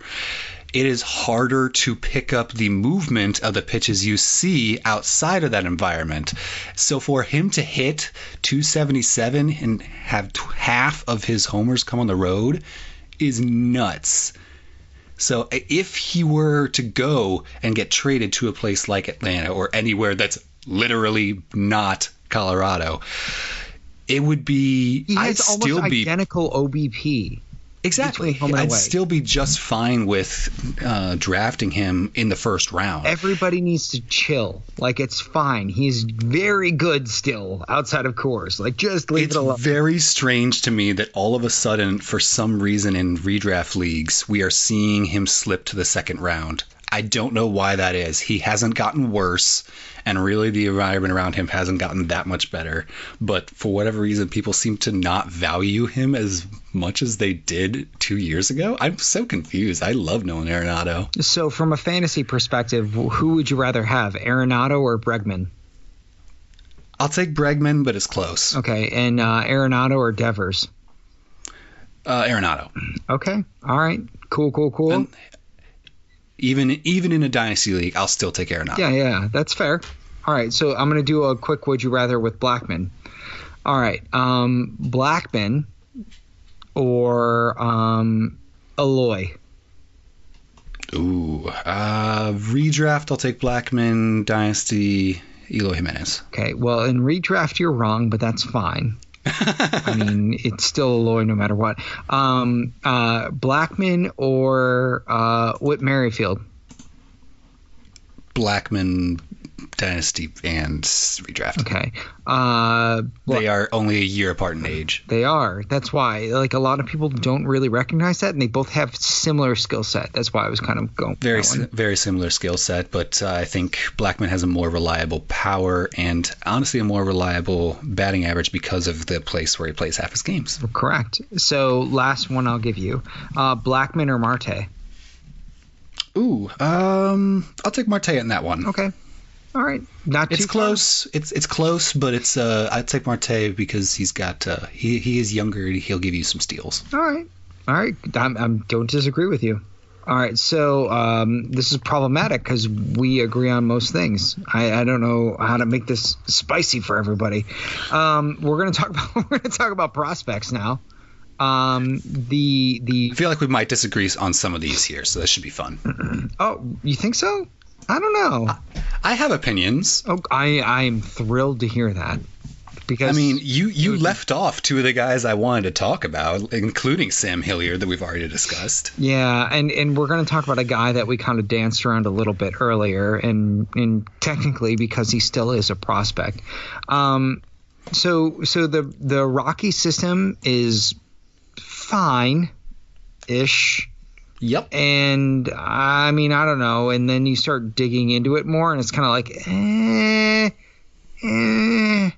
it is harder to pick up the movement of the pitches you see outside of that environment. So for him to hit 277 and have t- half of his homers come on the road is nuts. So if he were to go and get traded to a place like Atlanta or anywhere that's literally not Colorado, it would be he I'd still be identical OBP. Exactly. I'd still be just fine with uh, drafting him in the first round. Everybody needs to chill. Like it's fine. He's very good still outside of Coors. Like just leave it's it alone. It's very strange to me that all of a sudden, for some reason in redraft leagues, we are seeing him slip to the second round. I don't know why that is. He hasn't gotten worse, and really the environment around him hasn't gotten that much better. But for whatever reason, people seem to not value him as much as they did two years ago. I'm so confused. I love Nolan Arenado. So from a fantasy perspective, who would you rather have, Arenado or Bregman? I'll take Bregman, but it's close. Okay, and uh, Arenado or Devers? Uh, Arenado. Okay, all right, cool, cool, cool. And even even in a dynasty league, I'll still take Arenado. Yeah, yeah, that's fair. All right, so I'm gonna do a quick would you rather with Blackmon. All right, um, Blackmon or um, Eloy. Ooh, uh, redraft. I'll take Blackmon. Dynasty. Eloy Jimenez. Okay, well in redraft you're wrong, but that's fine. I mean, it's still Eloy no matter what. Um, uh, Blackmon or uh, Whit Merrifield. Blackmon, Dynasty, and redraft. Okay. Uh, They are only a year apart in age. They are. That's why. Like a lot of people don't really recognize that, and they both have similar skill set. That's why I was kind of going. Very si- very similar skill set, but uh, I think Blackmon has a more reliable power and honestly a more reliable batting average because of the place where he plays half his games. Correct. So last one I'll give you: uh, Blackmon or Marte. Ooh, um, I'll take Marte in that one. Okay. All right. Not It's too far. close. It's it's close, but it's uh I'd take Marte because he's got uh he he is younger. and He'll give you some steals. All right. All right. I'm, I'm don't disagree with you. All right. So um, this is problematic because we agree on most things. I, I don't know how to make this spicy for everybody. Um, we're gonna talk about we're gonna talk about prospects now. Um, the the I feel like we might disagree on some of these here, so that should be fun. oh you think so? I don't know. I have opinions. Oh, I I am thrilled to hear that because I mean, you you left off two of the guys I wanted to talk about, including Sam Hilliard that we've already discussed. Yeah, and and we're going to talk about a guy that we kind of danced around a little bit earlier, and and technically because he still is a prospect. Um, so so the the Rocky system is fine, ish. Yep. And I mean, I don't know. And then you start digging into it more, and it's kind of like, eh, eh.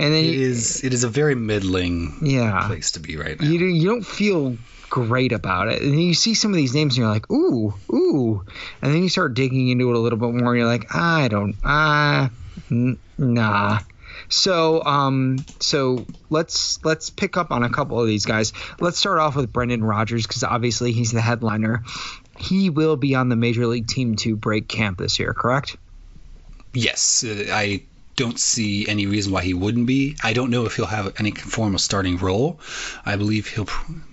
And then It you, is it is a very middling yeah, place to be right now. you you don't feel great about it. And then you see some of these names and you're like, ooh, ooh. And then you start digging into it a little bit more and you're like, I don't, ah, n- nah. So, um, so let's let's pick up on a couple of these guys. Let's start off with Brendan Rodgers because obviously he's the headliner. He will be on the Major League Team to break camp this year, correct? Yes, uh, I don't see any reason why he wouldn't be. I don't know if he'll have any form of starting role. I believe he'll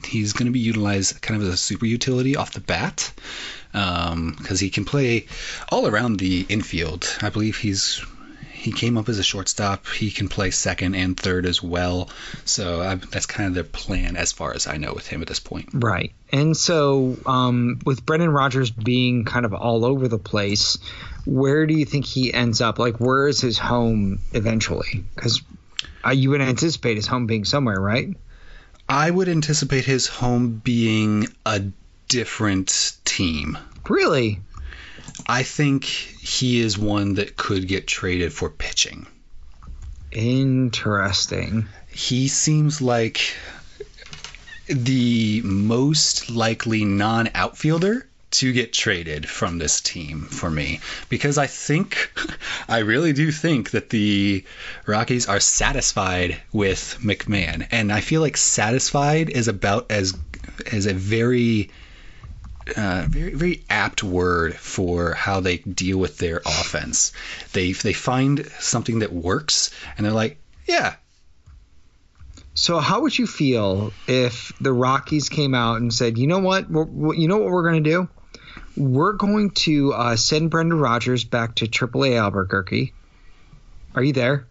he's going to be utilized kind of as a super utility off the bat because he can play all around the infield. I believe he's he came up as a shortstop. He can play second and third as well. So I, that's kind of their plan as far as I know with him at this point. Right. And so, um, with Brendan Rodgers being kind of all over the place, where do you think he ends up? Like, where is his home eventually? Because uh, you would anticipate his home being somewhere, right? I would anticipate his home being a different team. Really? I think he is one that could get traded for pitching. Interesting. He seems like the most likely non outfielder to get traded from this team for me because I think, I really do think that the Rockies are satisfied with McMahon. And I feel like satisfied is about as, as a very, uh, very very apt word for how they deal with their offense. They they find something that works and they're like, yeah, So, how would you feel if the Rockies came out and said, "You know what? We're, you know what we're going to do? We're going to uh, send Brendan Rodgers back to AAA Albuquerque." Are you there?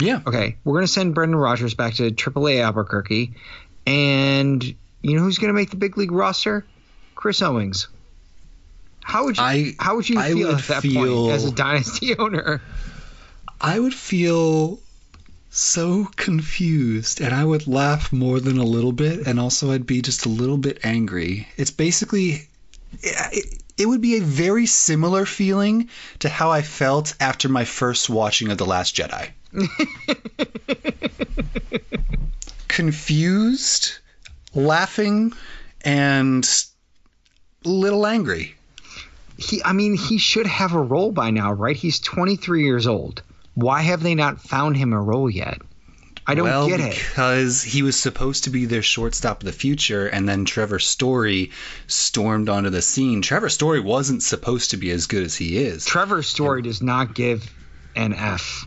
yeah, Okay, we're going to send Brendan Rodgers back to AAA Albuquerque, and you know who's going to make the big league roster? Chris Owings. How would you? I- how would you I feel would at that feel- point as a dynasty owner? I would feel so confused and I would laugh more than a little bit and also I'd be just a little bit angry. It's basically it, it would be a very similar feeling to how I felt after my first watching of The Last Jedi. Confused, laughing, and little angry. he I mean he should have a role by now, right? He's 23 years old. Why have they not found him a role yet? I don't well, get it. because he was supposed to be their shortstop of the future, and then Trevor Story stormed onto the scene. Trevor Story wasn't supposed to be as good as he is. Trevor Story does not give an F.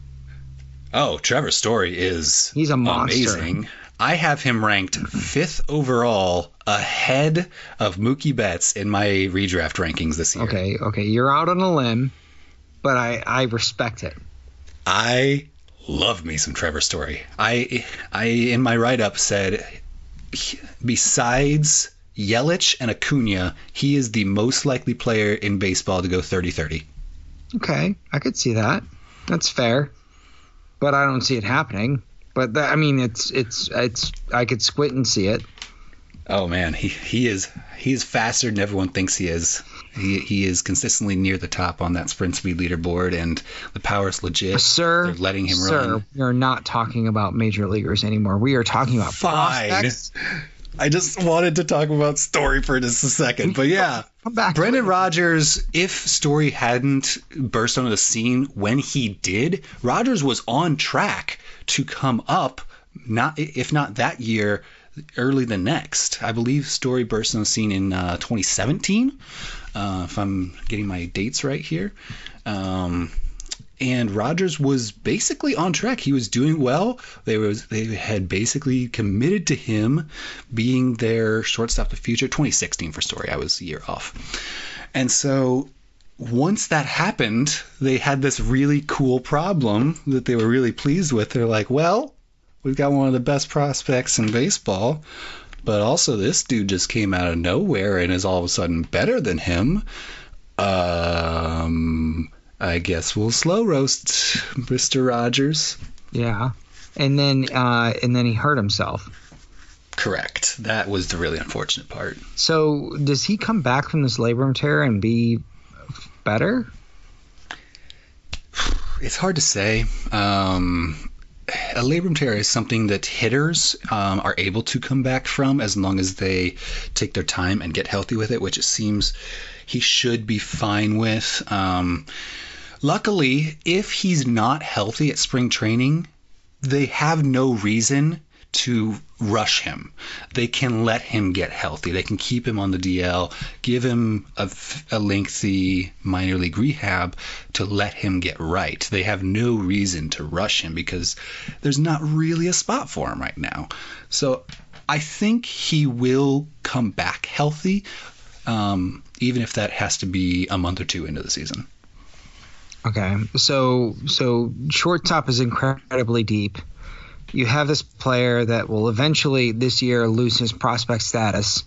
Oh, Trevor Story is He's a monster. amazing. I have him ranked fifth overall, ahead of Mookie Betts in my redraft rankings this year. Okay, okay, you're out on a limb, but I I respect it. I love me some Trevor Story. I I in my write up said besides Yelich and Acuna, he is the most likely player in baseball to go 30-30. Okay, I could see that. That's fair, but I don't see it happening. But that, I mean, it's it's it's I could squint and see it. Oh man, he he is he is faster than everyone thinks he is. He he is consistently near the top on that sprint speed leaderboard, and the power is legit. Sir, They're letting him sir, run. we are not talking about major leaguers anymore. We are talking about Fine. prospects. I just wanted to talk about Story for just a second, but yeah. Come back. Brendan. Rodgers, if Story hadn't burst onto the scene when he did, Rodgers was on track to come up, not if not that year, early the next. I believe Story burst on the scene in uh, 2017, uh, if I'm getting my dates right here. Um, and Rodgers was basically on track. He was doing well. They was they had basically committed to him being their shortstop of the future. 2016 for Story. I was a year off. And so once that happened, they had this really cool problem that they were really pleased with. They're like, well, we've got one of the best prospects in baseball, but also this dude just came out of nowhere and is all of a sudden better than him. Um, I guess we'll slow roast Mr. Rogers. Yeah, and then uh, and then he hurt himself. Correct. That was the really unfortunate part. So does he come back from this labrum tear and be better? It's hard to say. Um, a labrum tear is something that hitters um, are able to come back from as long as they take their time and get healthy with it, which it seems he should be fine with. Um, luckily, if he's not healthy at spring training, they have no reason to rush him. They can let him get healthy. They can keep him on the DL, give him a, a, lengthy minor league rehab to let him get right. They have no reason to rush him because there's not really a spot for him right now. So I think he will come back healthy, um, even if that has to be a month or two into the season. Okay, so so shortstop is incredibly deep. You have this player that will eventually this year lose his prospect status.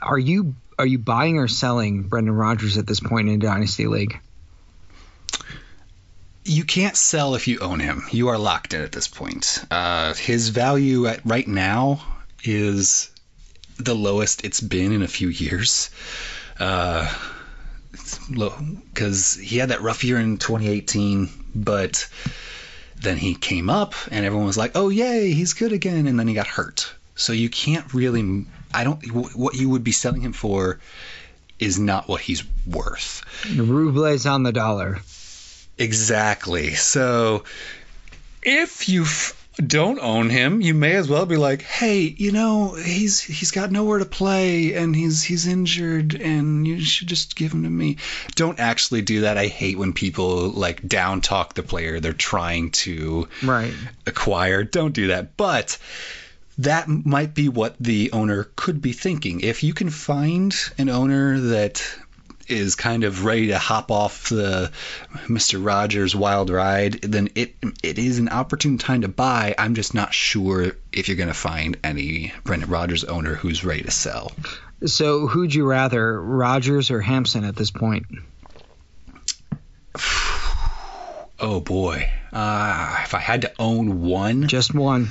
Are you are you buying or selling Brendan Rodgers at this point in Dynasty League? You can't sell if you own him. You are locked in at this point. Uh, his value at right now is the lowest it's been in a few years. Uh, because he had that rough year in 2018, but then he came up and everyone was like, "Oh yay, he's good again," and then he got hurt. So you can't really. I don't. What you would be selling him for is not what he's worth. Rubles on the dollar. Exactly. So if you f- don't own him, you may as well be like, "Hey, you know, he's he's got nowhere to play and he's he's injured and you should just give him to me." Don't actually do that. I hate when people like down talk the player they're trying to Right. acquire. Don't do that. But that might be what the owner could be thinking. If you can find an owner that is kind of ready to hop off the Mr. Rogers wild ride, then it it is an opportune time to buy. I'm just not sure if you're going to find any Brendan Rodgers owner who's ready to sell. So who'd you rather, Rodgers or Hampson at this point? Oh boy, uh, if I had to own one, Just one.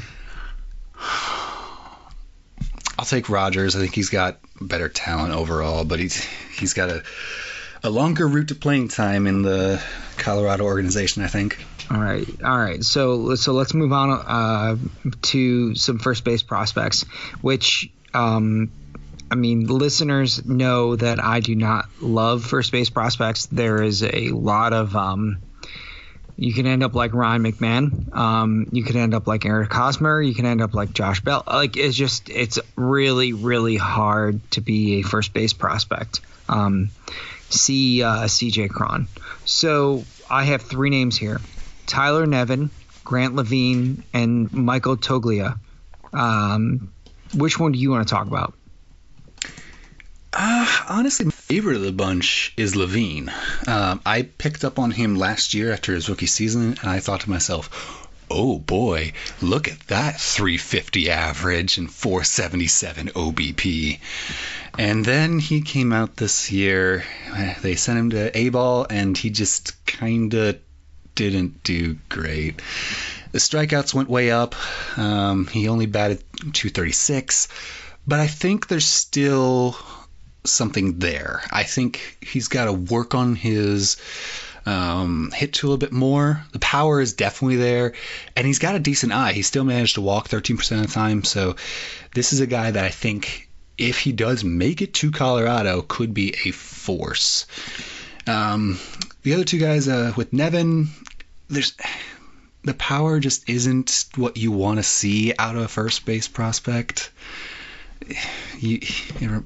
I'll take Rodgers. I think he's got better talent overall, but he's he's got a a longer route to playing time in the Colorado organization. I think. All right, all right. So so let's move on uh, to some first base prospects, which um, I mean, listeners know that I do not love first base prospects. There is a lot of um, you can end up like Ryan McMahon. Um, you can end up like Eric Hosmer. You can end up like Josh Bell. Like it's just it's really really hard to be a first base prospect. Um, see uh, CJ Cron. So I have three names here: Tyler Nevin, Grant Lavigne, and Michael Toglia. Um, which one do you want to talk about? Uh, honestly, favorite of the bunch is Lavigne. Um, I picked up on him last year after his rookie season, and I thought to myself, oh boy, look at that 350 average and 477 OBP. And then he came out this year. They sent him to A ball, and he just kind of didn't do great. The strikeouts went way up. Um, he only batted 236, but I think there's still something there. I think he's got to work on his um, hit tool a bit more. The power is definitely there, and he's got a decent eye. He still managed to walk 13% of the time. So this is a guy that I think, if he does make it to Colorado, could be a force. Um, the other two guys uh, with Nevin, there's the power just isn't what you want to see out of a first base prospect. You, it re-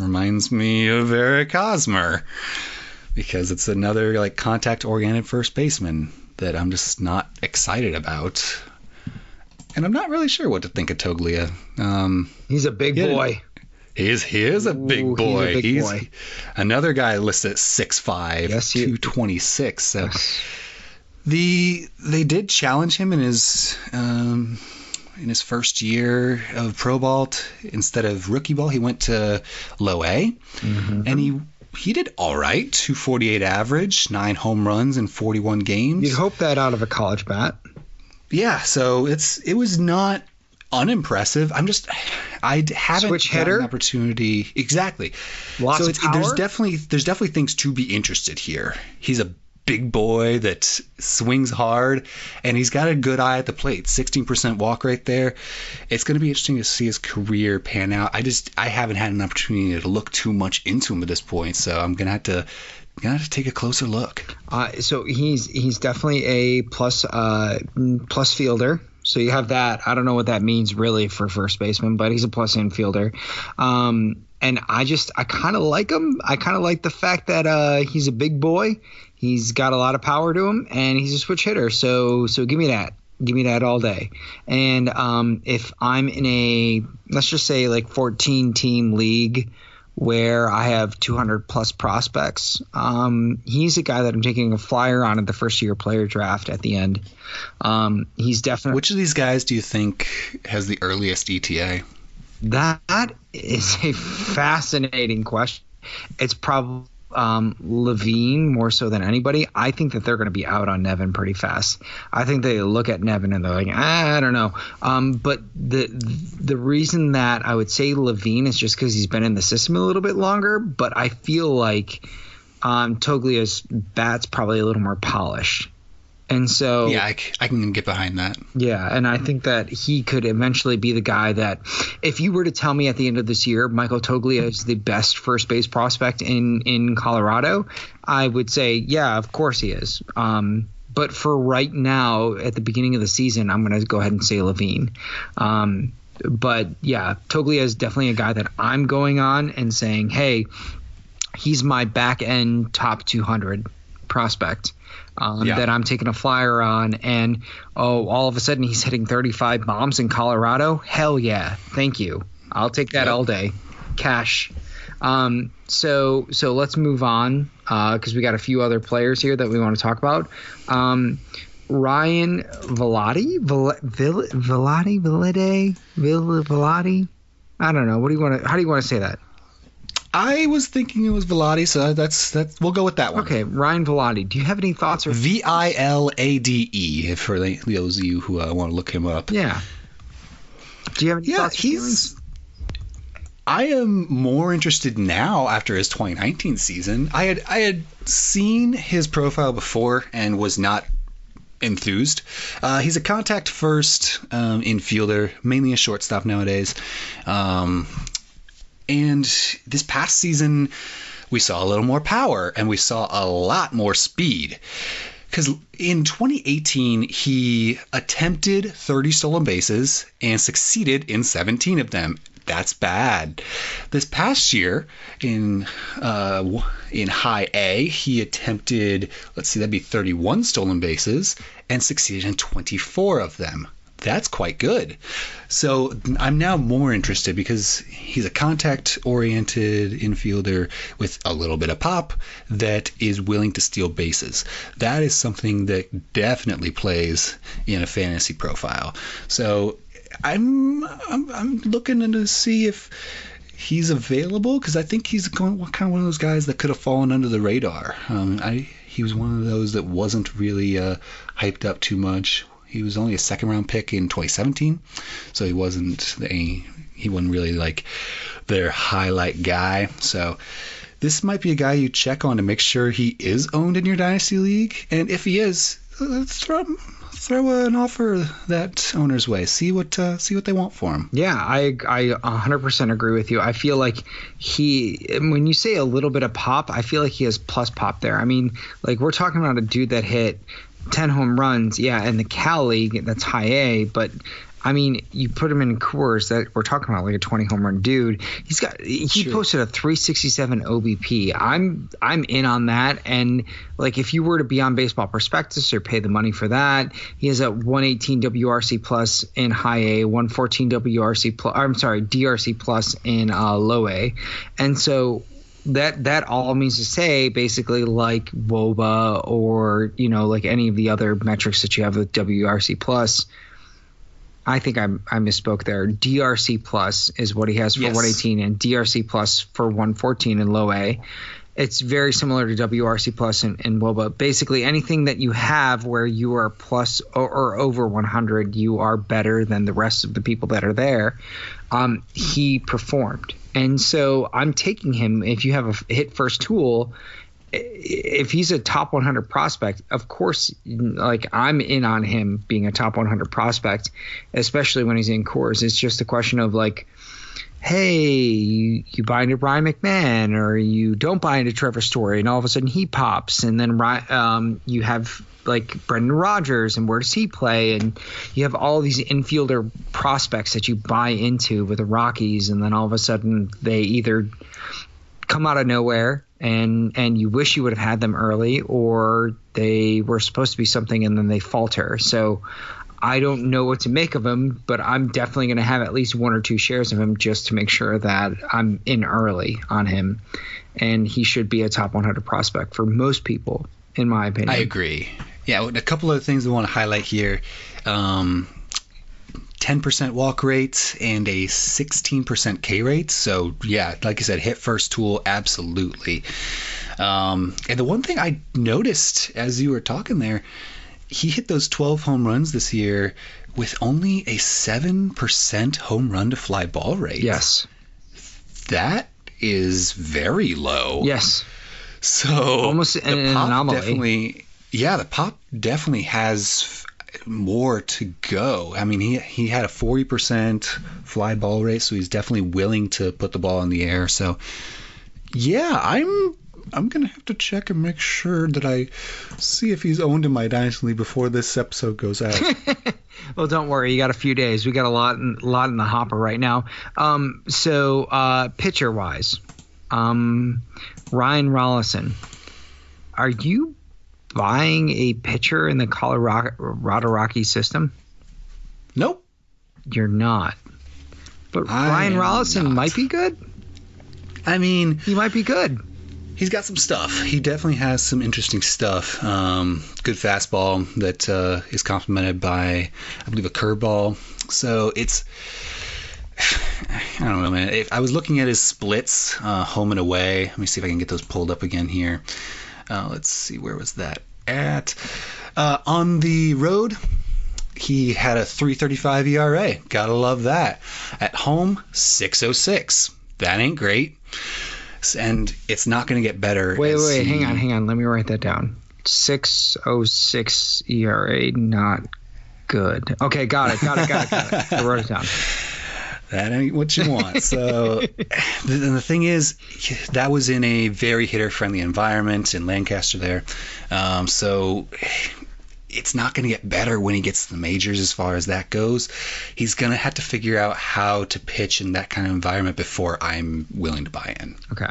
reminds me of Eric Hosmer because it's another like contact oriented first baseman that I'm just not excited about. And I'm not really sure what to think of Toglia. Um, He's a big Yeah. boy. he is he is a big Ooh, he's a boy. big He's, boy. another guy listed at 6'5", Yes, 226. So the they did challenge him in his um, in his first year of pro ball instead of rookie ball. He went to low A, Mm-hmm. and he he did all right. 248 average, nine home runs in 41 games. You'd hope that out of a college bat. Yeah, so it's it was not unimpressive. I'm just I haven't Switch an opportunity exactly. Lots so of it's, there's definitely there's definitely things to be interested here. He's a big boy that swings hard and he's got a good eye at the plate. 16% walk rate there. It's going to be interesting to see his career pan out. I just I haven't had an opportunity to look too much into him at this point, so I'm going to have to gonna take a closer look. Uh, so he's he's definitely a plus uh, plus fielder. So you have that. I don't know what that means really for first baseman, but he's a plus infielder. Um, and I just I kind of like him. I kind of like the fact that uh, he's a big boy. He's got a lot of power to him, and he's a switch hitter. So so give me that. Give me that all day. And um, if I'm in a let's just say like 14 team league where I have 200 plus prospects. Um, he's a guy that I'm taking a flyer on at the first year player draft at the end. Um, he's definitely Which of these guys do you think has the earliest ETA? That is a fascinating question. It's probably um, Lavigne more so than anybody. I think that they're going to be out on Nevin pretty fast. I think they look at Nevin and they're like, ah, I don't know. Um, but the the reason that I would say Lavigne is just because he's been in the system a little bit longer. But I feel like um, Toglia's bat's probably a little more polished. And so Yeah, I can get behind that. Yeah, and I think that he could eventually be the guy that, if you were to tell me at the end of this year, Michael Toglia is the best first base prospect in in Colorado, I would say, yeah, of course he is. Um, but for right now, at the beginning of the season, I'm going to go ahead and say Lavigne. Um, but yeah, Toglia is definitely a guy that I'm going on and saying, hey, he's my back end top 200 prospect um, Yeah. that I'm taking a flyer on. And oh, all of a sudden he's hitting 35 bombs in Colorado. Hell yeah, thank you. I'll take that Yep. all day, cash. Um, so so let's move on because we got a few other players here that we want to talk about. Um, Ryan Velati, Vel- Vil- Velati, Velade, I don't know. What do you want to? How do you want to say that? I was thinking it was Velati, so that's that. we'll go with that one. Okay, Ryan Velati. Do you have any thoughts or? V I L A D E for the- those of you who uh, want to look him up. Yeah. Do you have any Yeah, thoughts? or feelings? he's. I am more interested now after his 2019 season. I had I had seen his profile before and was not enthused. Uh, he's a contact first um, infielder, mainly a shortstop nowadays. Um, and this past season, we saw a little more power and we saw a lot more speed. Because in 2018, he attempted 30 stolen bases and succeeded in 17 of them. That's bad. This past year, in uh, in High A, he attempted let's see, that'd be 31 stolen bases and succeeded in 24 of them. That's quite good. So I'm now more interested because he's a contact oriented infielder with a little bit of pop that is willing to steal bases. That is something that definitely plays in a fantasy profile. So I'm I'm, I'm looking to see if he's available because I think he's going kind of one of those guys that could have fallen under the radar. Um, I he was one of those that wasn't really uh, hyped up too much. He was only a second round pick in 2017, so he wasn't a he wasn't really like their highlight guy. So this might be a guy you check on to make sure he is owned in your dynasty league, and if he is, throw throw an offer that owner's way. See what uh, see what they want for him. Yeah, I I 100% agree with you. I feel like he when you say a little bit of pop, I feel like he has plus pop there. I mean, like we're talking about a dude that hit 10 home runs, yeah, in the Cal League, that's high A, but I mean, you put him in Coors that we're talking about like a 20 home run dude. He's got he posted a 367 OBP. I'm I'm in on that and like if you were to be on Baseball Prospectus or pay the money for that, he has a 118 WRC plus in high A, 114 WRC plus. I'm sorry, DRC plus in uh, low A, and so that that all means to say basically like WOBA or you know like any of the other metrics that you have with WRC plus. I think I'm, I misspoke there. DRC plus is what he has for Yes. 118 and DRC plus for 114 in low A. It's very similar to WRC plus and, and WOBA. Basically, anything that you have where you are plus or, or over 100, you are better than the rest of the people that are there. Um, he performed, and so I'm taking him. If you have a hit first tool, if he's a top 100 prospect, of course, like I'm in on him being a top 100 prospect, especially when he's in Coors. It's just a question of like, hey, you, you buy into Ryan McMahon or you don't buy into Trevor Story, and all of a sudden he pops, and then um, you have like Brendan Rodgers, and where does he play? And you have all these infielder prospects that you buy into with the Rockies, and then all of a sudden they either come out of nowhere and and you wish you would have had them early or they were supposed to be something and then they falter so i don't know what to make of him but i'm definitely going to have at least one or two shares of him just to make sure that i'm in early on him and he should be a top 100 prospect for most people in my opinion I agree. Yeah, a couple of things I want to highlight here. Um, 10% walk rate and a 16% K rate. So, yeah, like I said, hit first tool, absolutely. Um, and the one thing I noticed as you were talking there, he hit those 12 home runs this year with only a 7% home run to fly ball rate. yes That is very low. yes So Almost an pop anomaly. Definitely, yeah, the pop definitely has more to go. I mean, he he had a 40% fly ball rate, so he's definitely willing to put the ball in the air. So, yeah, I'm I'm gonna have to check and make sure that I see if he's owned in my dynasty before this episode goes out. well, don't worry, you got a few days. We got a lot, in, lot in the hopper right now. Um, so uh, pitcher wise, um, Ryan Rollison, are you buying a pitcher in the Colorado Rocky system? Nope, you're not. But I Ryan Rollison not. might be good. I mean, He might be good. He's got some stuff. He definitely has some interesting stuff. Um, good fastball that uh, is complemented by, I believe, a curveball. So it's, I don't know, man. If I was looking at his splits, uh, home and away. Let me see if I can get those pulled up again here. Uh, let's see, where was that at? Uh, on the road, he had a 335 ERA. Gotta love that. At home, 606. That ain't great. And it's not going to get better. Wait, as wait, hang on, hang on. Let me write that down. 606 ERA, not good. Okay, got it, got it, got it, got it. I wrote it down. That ain't what you want. So, the, the thing is, that was in a very hitter-friendly environment in Lancaster there. Um, so, it's not going to get better when he gets to the majors as far as that goes. He's going to have to figure out how to pitch in that kind of environment before I'm willing to buy in. Okay.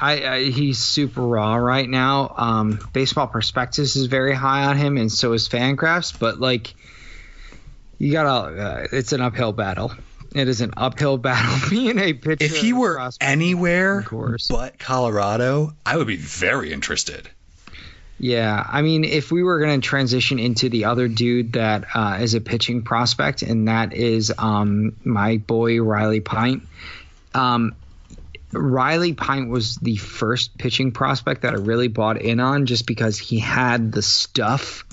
I, I he's super raw right now. Um, Baseball Prospectus is very high on him, and so is Fangraphs. But like, you gotta, uh, it's an uphill battle. It is an uphill battle being a pitcher. If he were anywhere Of course. but Colorado, I would be very interested. Yeah, I mean, if we were going to transition into the other dude that uh, is a pitching prospect, and that is um, my boy Riley Pint. Um, Riley Pint was the first pitching prospect that I really bought in on, just because he had the stuff,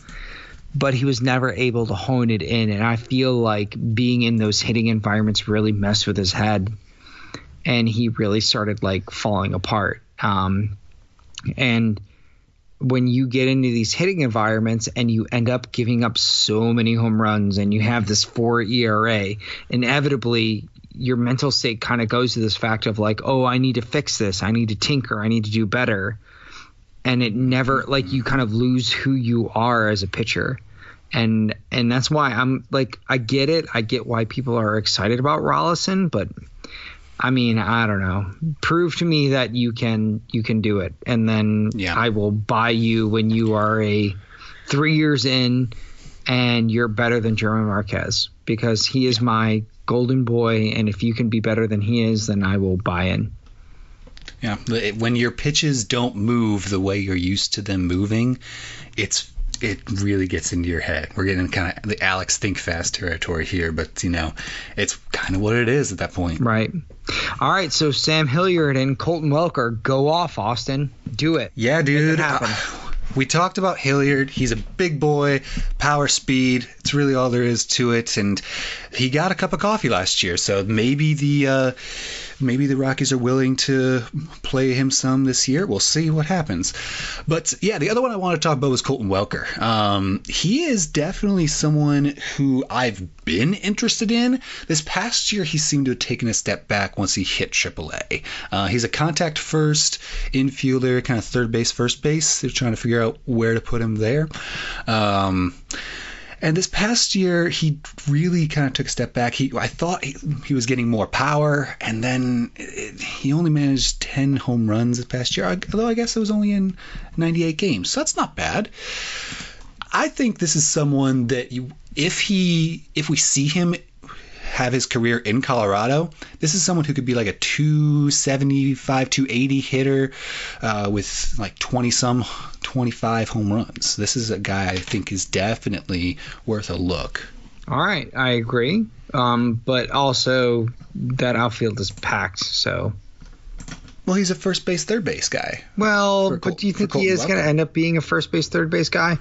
but he was never able to hone it in. And I feel like being in those hitting environments really messed with his head, and he really started like falling apart. Um, and when you get into these hitting environments and you end up giving up so many home runs and you mm-hmm. have this four ERA, inevitably your mental state kind of goes to this fact of like, oh, I need to fix this, I need to tinker, I need to do better. And it never mm-hmm. like you kind of lose who you are as a pitcher. And and that's why I'm like I get it. I get why people are excited about Rollison, but I mean, I don't know. Prove to me that you can you can do it, and then Yeah. I will buy you when you are a three years in and you're better than German Marquez because he is my golden boy, and if you can be better than he is, then I will buy in. Yeah, when your pitches don't move the way you're used to them moving, it's it really gets into your head. We're getting kind of the Alex Think Fast territory here, but you know, it's kind of what it is at that point. Right. All right. So Sam Hilliard and Colton Welker go off. Austin, do it. Yeah, dude. Uh, we talked about Hilliard. He's a big boy, power, speed. It's really all there is to it. And he got a cup of coffee last year, so maybe the uh, maybe the Rockies are willing to play him some this year. We'll see what happens. But yeah, the other one I want to talk about was Colton Welker. Um, he is definitely someone who I've been interested in. This past year, he seemed to have taken a step back once he hit AAA. Uh, he's a contact first infielder, kind of third base, first base. They're trying to figure out where to put him there. Um, and this past year, he really kind of took a step back. He, I thought he, he was getting more power, and then it, he only managed 10 home runs this past year. Although I guess it was only in 98 games, so that's not bad. I think this is someone that you, if he, if we see him have his career in Colorado, this is someone who could be like a 275, 280 hitter uh, with like 20 some, 25 home runs. This is a guy I think is definitely worth a look. All right, I agree. Um, but also that outfield is packed. So, Well, he's a first base, third base guy. well, but Col- do you think he is going to end up being a first base, third base guy?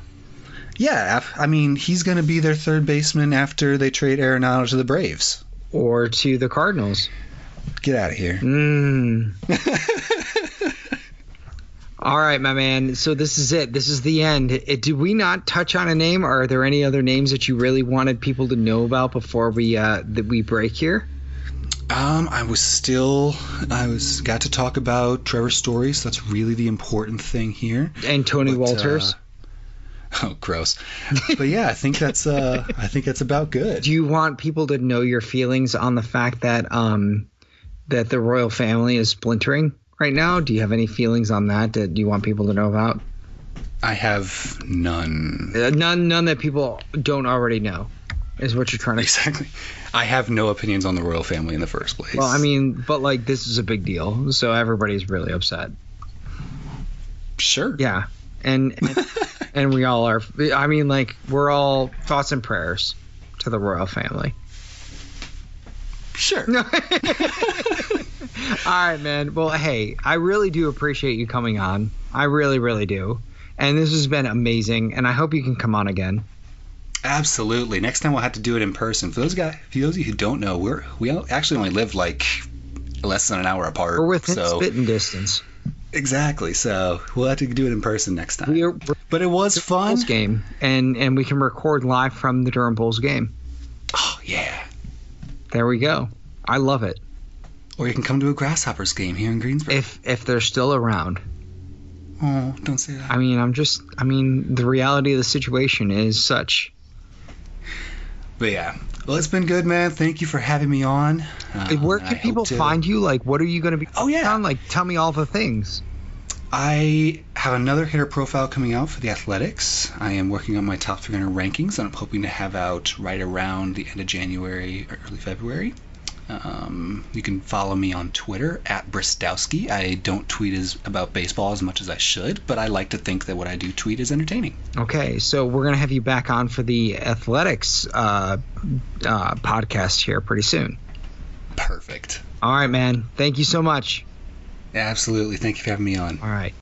Yeah, I mean, he's going to be their third baseman after they trade Arenado to the Braves. Or to the Cardinals? Get out of here. Mm. All right, my man. So this is it. This is the end. It, did we not touch on a name? Or are there any other names that you really wanted people to know about before we uh, that we break here? Um, I was still, I was got to talk about Trevor Stories. That's really the important thing here. And Tony But, Wolters. uh, oh, gross. but yeah, I think that's, uh, I think that's about good. Do you want people to know your feelings on the fact that um that the royal family is splintering right now? Do you have any feelings on that that you want people to know about? I have none. Uh, none, none that people don't already know, is what you're trying to say. Exactly. I have no opinions on the royal family in the first place. Well, I mean, but like this is a big deal, so everybody's really upset. sure. Yeah, and and, and we all are. I mean, like we're all thoughts and prayers to the royal family. Sure. all right, man. Well, hey, I really do appreciate you coming on. I really, really do. And this has been amazing, and I hope you can come on again. Absolutely. Next time we'll have to do it in person. For those guys, for those of you who don't know, we're we actually only live like less than an hour apart. We're within so spitting distance. Exactly. So we'll have to do it in person next time. We are we're but it was fun. Bulls game, and and we can record live from the Durham Bulls game. Oh yeah. There we go. I love it. Or you can come to a Grasshoppers game here in Greensboro. If if they're still around. oh, don't say that. I mean, I'm just. I mean, the reality of the situation is such. But yeah. Well, it's been good, man. Thank you for having me on. Um, Where can hope people find you? Like, what are you going to be? Oh, yeah. on? Like, tell me all the things. I have another hitter profile coming out for the Athletics. I am working on my top 300 rankings, and I'm hoping to have out right around the end of January or early February. Um, you can follow me on Twitter at Bristowski. I don't tweet as about baseball as much as I should, but I like to think that what I do tweet is entertaining. Okay, so we're gonna have you back on for the athletics uh, uh, podcast here pretty soon. Perfect. All right, man. Thank you so much. Absolutely. Thank you for having me on. All right.